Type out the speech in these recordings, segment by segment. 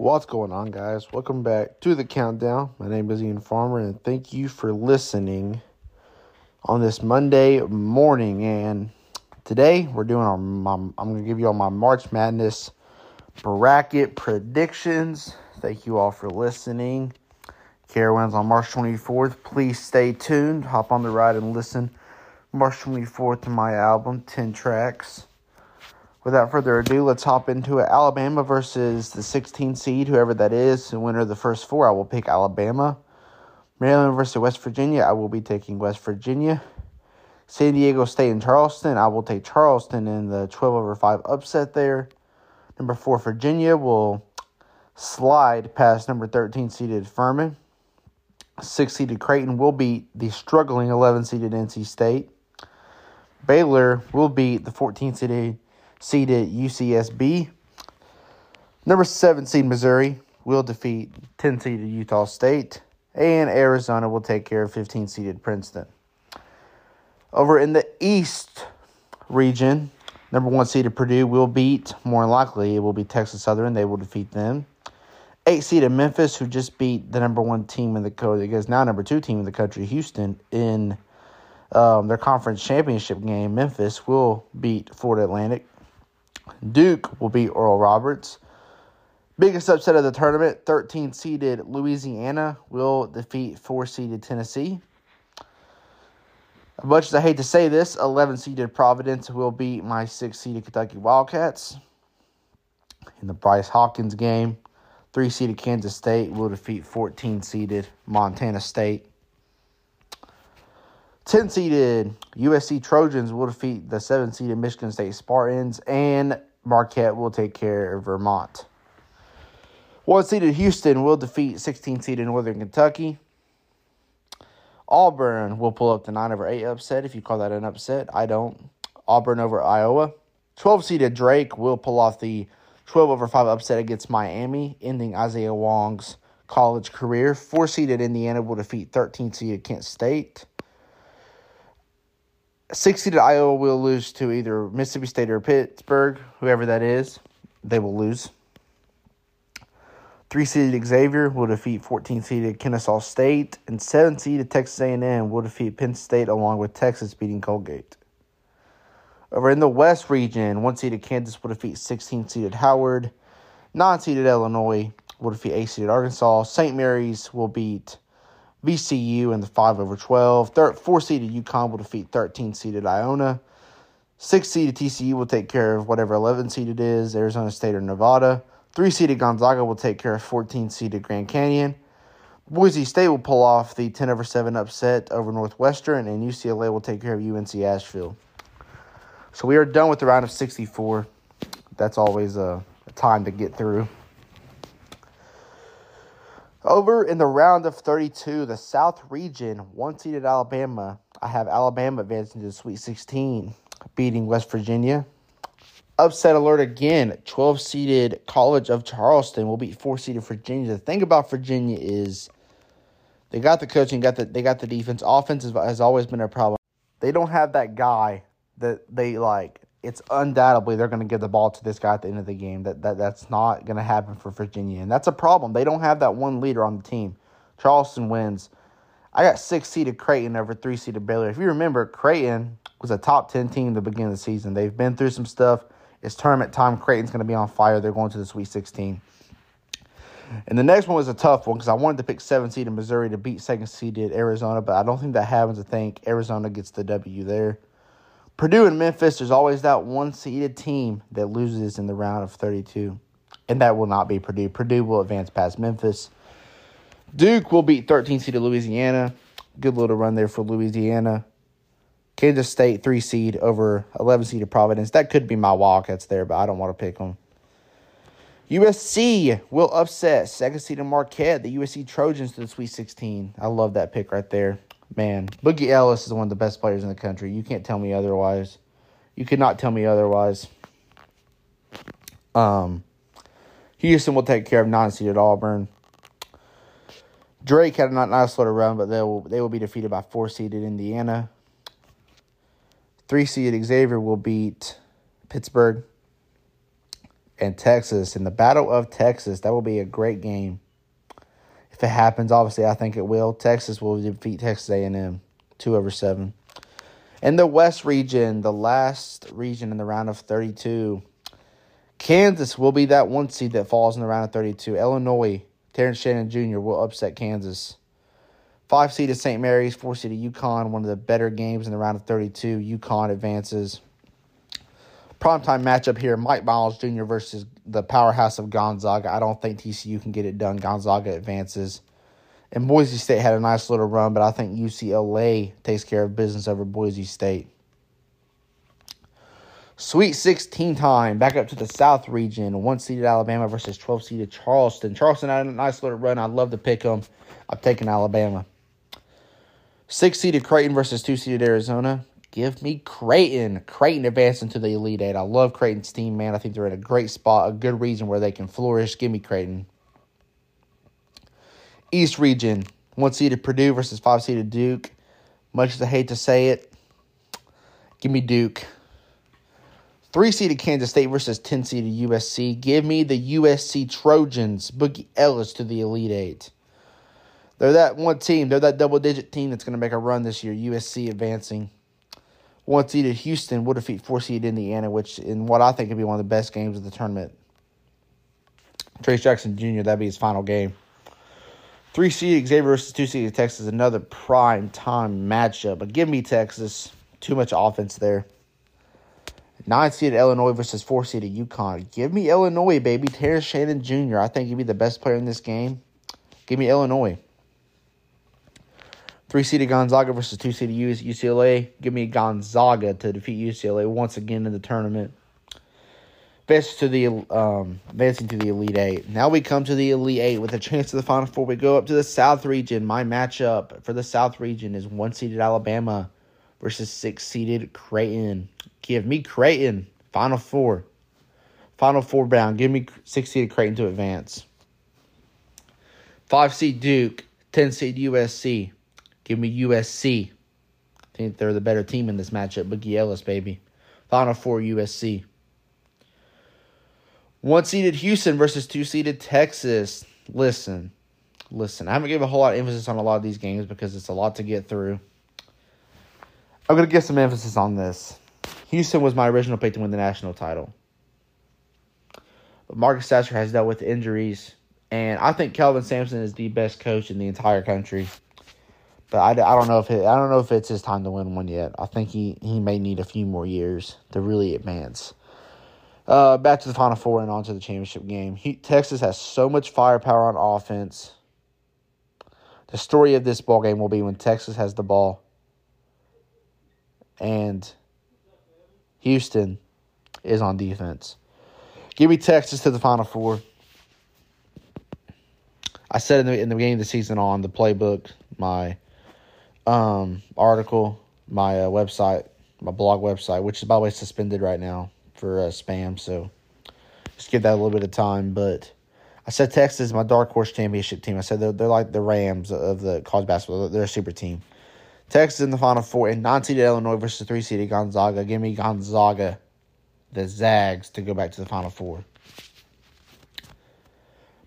What's going on, guys? Welcome back to the countdown. My name is Ian Farmer, and thank you for listening on this Monday morning. And today we're doing our. My, I'm going to give you all my March Madness bracket predictions. Thank you all for listening. Carowinds on March 24th. Please stay tuned. Hop on the ride and listen. March 24th to my album, 10 tracks without further ado, let's hop into it. Alabama versus the 16 seed, whoever that is, the winner of the first four. I will pick Alabama. Maryland versus West Virginia, I will be taking West Virginia. San Diego State and Charleston, I will take Charleston in the 12 over 5 upset there. Number 4, Virginia will slide past number 13 seeded Furman. 6 seeded Creighton will beat the struggling 11 seeded NC State. Baylor will beat the 14 seeded seeded UCSB. Number seven seed Missouri will defeat 10 seeded Utah State. And Arizona will take care of 15 seeded Princeton. Over in the East region, number one seeded Purdue will beat, more likely, it will be Texas Southern. They will defeat them. Eight seeded Memphis, who just beat the number one team in the country, guess now number two team in the country, Houston, in um, their conference championship game. Memphis will beat Florida Atlantic. Duke will beat Oral Roberts. Biggest upset of the tournament 13 seeded Louisiana will defeat 4 seeded Tennessee. As much as I hate to say this, 11 seeded Providence will beat my 6 seeded Kentucky Wildcats. In the Bryce Hopkins game, 3 seeded Kansas State will defeat 14 seeded Montana State. 10 seeded USC Trojans will defeat the 7 seeded Michigan State Spartans, and Marquette will take care of Vermont. 1 seeded Houston will defeat 16 seeded Northern Kentucky. Auburn will pull up the 9 over 8 upset if you call that an upset. I don't. Auburn over Iowa. 12 seeded Drake will pull off the 12 over 5 upset against Miami, ending Isaiah Wong's college career. 4 seeded Indiana will defeat 13 seeded Kent State. 60 to Iowa will lose to either Mississippi State or Pittsburgh, whoever that is. They will lose. Three seeded Xavier will defeat 14 seeded Kennesaw State, and seven seeded Texas A&M will defeat Penn State, along with Texas beating Colgate. Over in the West region, one seeded Kansas will defeat 16 seeded Howard. Nine seeded Illinois will defeat eight seeded Arkansas. St. Mary's will beat VCU in the 5 over 12. Third, 4 seeded UConn will defeat 13 seeded Iona. 6 seeded TCU will take care of whatever 11 seeded is, Arizona State or Nevada. 3 seeded Gonzaga will take care of 14 seeded Grand Canyon. Boise State will pull off the 10 over 7 upset over Northwestern, and UCLA will take care of UNC Asheville. So we are done with the round of 64. That's always a, a time to get through. Over in the round of 32, the South region, one seeded Alabama. I have Alabama advancing to the Sweet 16, beating West Virginia. Upset alert again. 12 seeded College of Charleston will beat 4 seeded Virginia. The thing about Virginia is they got the coaching, got the they got the defense. Offense has always been a problem. They don't have that guy that they like it's undoubtedly they're going to give the ball to this guy at the end of the game. That, that that's not going to happen for Virginia, and that's a problem. They don't have that one leader on the team. Charleston wins. I got six seeded Creighton over three seeded Baylor. If you remember, Creighton was a top ten team at the beginning of the season. They've been through some stuff. It's tournament time. Creighton's going to be on fire. They're going to the Sweet Sixteen. And the next one was a tough one because I wanted to pick seven seeded Missouri to beat second seeded Arizona, but I don't think that happens. I think Arizona gets the W there. Purdue and Memphis, there's always that one seeded team that loses in the round of 32. And that will not be Purdue. Purdue will advance past Memphis. Duke will beat 13 seeded Louisiana. Good little run there for Louisiana. Kansas State, three seed over 11 seeded Providence. That could be my Wildcats there, but I don't want to pick them. USC will upset second seeded Marquette, the USC Trojans to the Sweet 16. I love that pick right there man, Boogie Ellis is one of the best players in the country. You can't tell me otherwise. You could not tell me otherwise. Um, Houston will take care of non-seeded Auburn. Drake had a nice little run, but they will they will be defeated by four seeded Indiana. Three seeded Xavier will beat Pittsburgh. and Texas in the Battle of Texas. That will be a great game. If it happens, obviously I think it will. Texas will defeat Texas A&M two over seven. In the West region, the last region in the round of 32, Kansas will be that one seed that falls in the round of 32. Illinois, Terrence Shannon Jr. will upset Kansas. Five seeded St. Mary's, four seeded UConn, one of the better games in the round of 32. UConn advances. Primetime matchup here Mike Miles Jr. versus the powerhouse of Gonzaga. I don't think TCU can get it done. Gonzaga advances. And Boise State had a nice little run, but I think UCLA takes care of business over Boise State. Sweet 16 time, back up to the South region. One seeded Alabama versus 12 seeded Charleston. Charleston had a nice little run. I'd love to pick them. I'm taking Alabama. Six seeded Creighton versus two seeded Arizona. Give me Creighton. Creighton advancing to the Elite Eight. I love Creighton's team, man. I think they're in a great spot, a good reason where they can flourish. Give me Creighton. East region. One seeded Purdue versus five seeded Duke. Much as I hate to say it, give me Duke. Three seeded Kansas State versus 10 seeded USC. Give me the USC Trojans. Boogie Ellis to the Elite Eight. They're that one team. They're that double digit team that's going to make a run this year. USC advancing. One seeded Houston will defeat four seeded Indiana, which in what I think could be one of the best games of the tournament. Trayce Jackson Jr., that'd be his final game. Three seeded Xavier versus two seeded Texas, another prime time matchup. But give me Texas. Too much offense there. Nine seed Illinois versus four seed UConn. Give me Illinois, baby. Terrence Shannon Jr. I think he'd be the best player in this game. Give me Illinois. Three seeded Gonzaga versus two seeded UCLA. Give me Gonzaga to defeat UCLA once again in the tournament. Advancing to the um, advancing to the Elite Eight. Now we come to the Elite Eight with a chance to the Final Four. We go up to the South region. My matchup for the South region is one seeded Alabama versus six seeded Creighton. Give me Creighton. Final four. Final four bound. Give me six seeded Creighton to advance. Five seed Duke. Ten seed USC. Give me USC. I think they're the better team in this matchup. Boogie Ellis, baby. Final four USC. One seeded Houston versus two seeded Texas. Listen, listen. I haven't given a whole lot of emphasis on a lot of these games because it's a lot to get through. I'm going to give some emphasis on this. Houston was my original pick to win the national title. But Marcus Sasser has dealt with injuries, and I think Kelvin Sampson is the best coach in the entire country. But I, I don't know if it, I don't know if it's his time to win one yet. I think he, he may need a few more years to really advance. Uh, back to the Final Four and on to the championship game. He, Texas has so much firepower on offense. The story of this ball game will be when Texas has the ball and Houston is on defense. Give me Texas to the Final Four. I said in the in the beginning of the season on the playbook, my um, article, my uh, website, my blog website, which is by the way suspended right now for uh, spam. So just give that a little bit of time. But I said Texas is my dark horse championship team. I said they're, they're like the Rams of the college basketball. They're a super team. Texas in the Final Four, and non-seeded Illinois versus three-seeded Gonzaga. Give me Gonzaga, the Zags, to go back to the Final Four.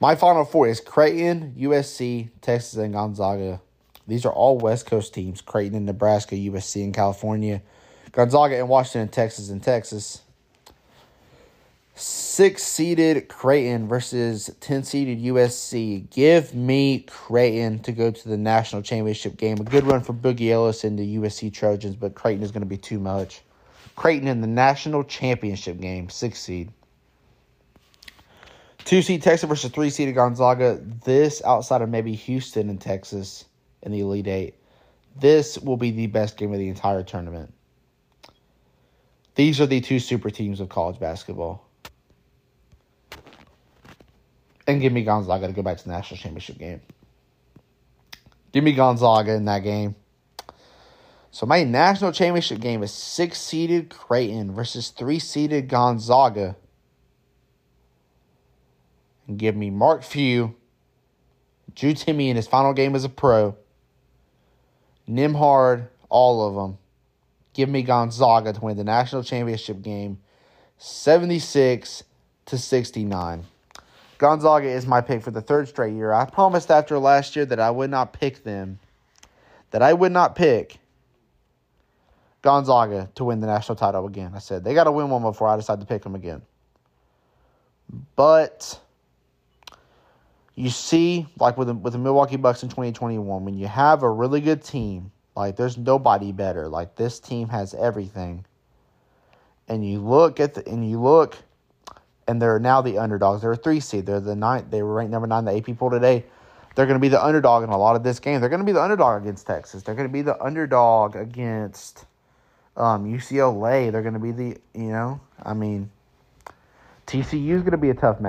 My Final Four is Creighton, USC, Texas, and Gonzaga. These are all West Coast teams. Creighton and Nebraska, USC and California. Gonzaga and Washington, Texas, and Texas. Six seeded Creighton versus 10 seeded USC. Give me Creighton to go to the national championship game. A good run for Boogie Ellis and the USC Trojans, but Creighton is going to be too much. Creighton in the national championship game, six seed. Two seed Texas versus three seeded Gonzaga. This outside of maybe Houston and Texas in the Elite Eight. This will be the best game of the entire tournament. These are the two super teams of college basketball and give me Gonzaga to go back to the national championship game. Give me Gonzaga in that game. So my national championship game is six seeded Creighton versus three seeded Gonzaga. And give me Mark Few, Drew Timme in his final game as a pro, Nembhard, all of them. Give me Gonzaga to win the national championship game 76 to 69. Gonzaga is my pick for the third straight year. I promised after last year that I would not pick them, that I would not pick Gonzaga to win the national title again. I said they got to win one before I decide to pick them again. But you see, like with the, with the Milwaukee Bucks in 2021, when you have a really good team, like there's nobody better. Like this team has everything. And you look at the and you look and they're now the underdogs. They're a three seed. They're the ninth. They were ranked number nine. The AP poll today. They're going to be the underdog in a lot of this game. They're going to be the underdog against Texas. They're going to be the underdog against um, UCLA. They're going to be the you know. I mean, TCU is going to be a tough match.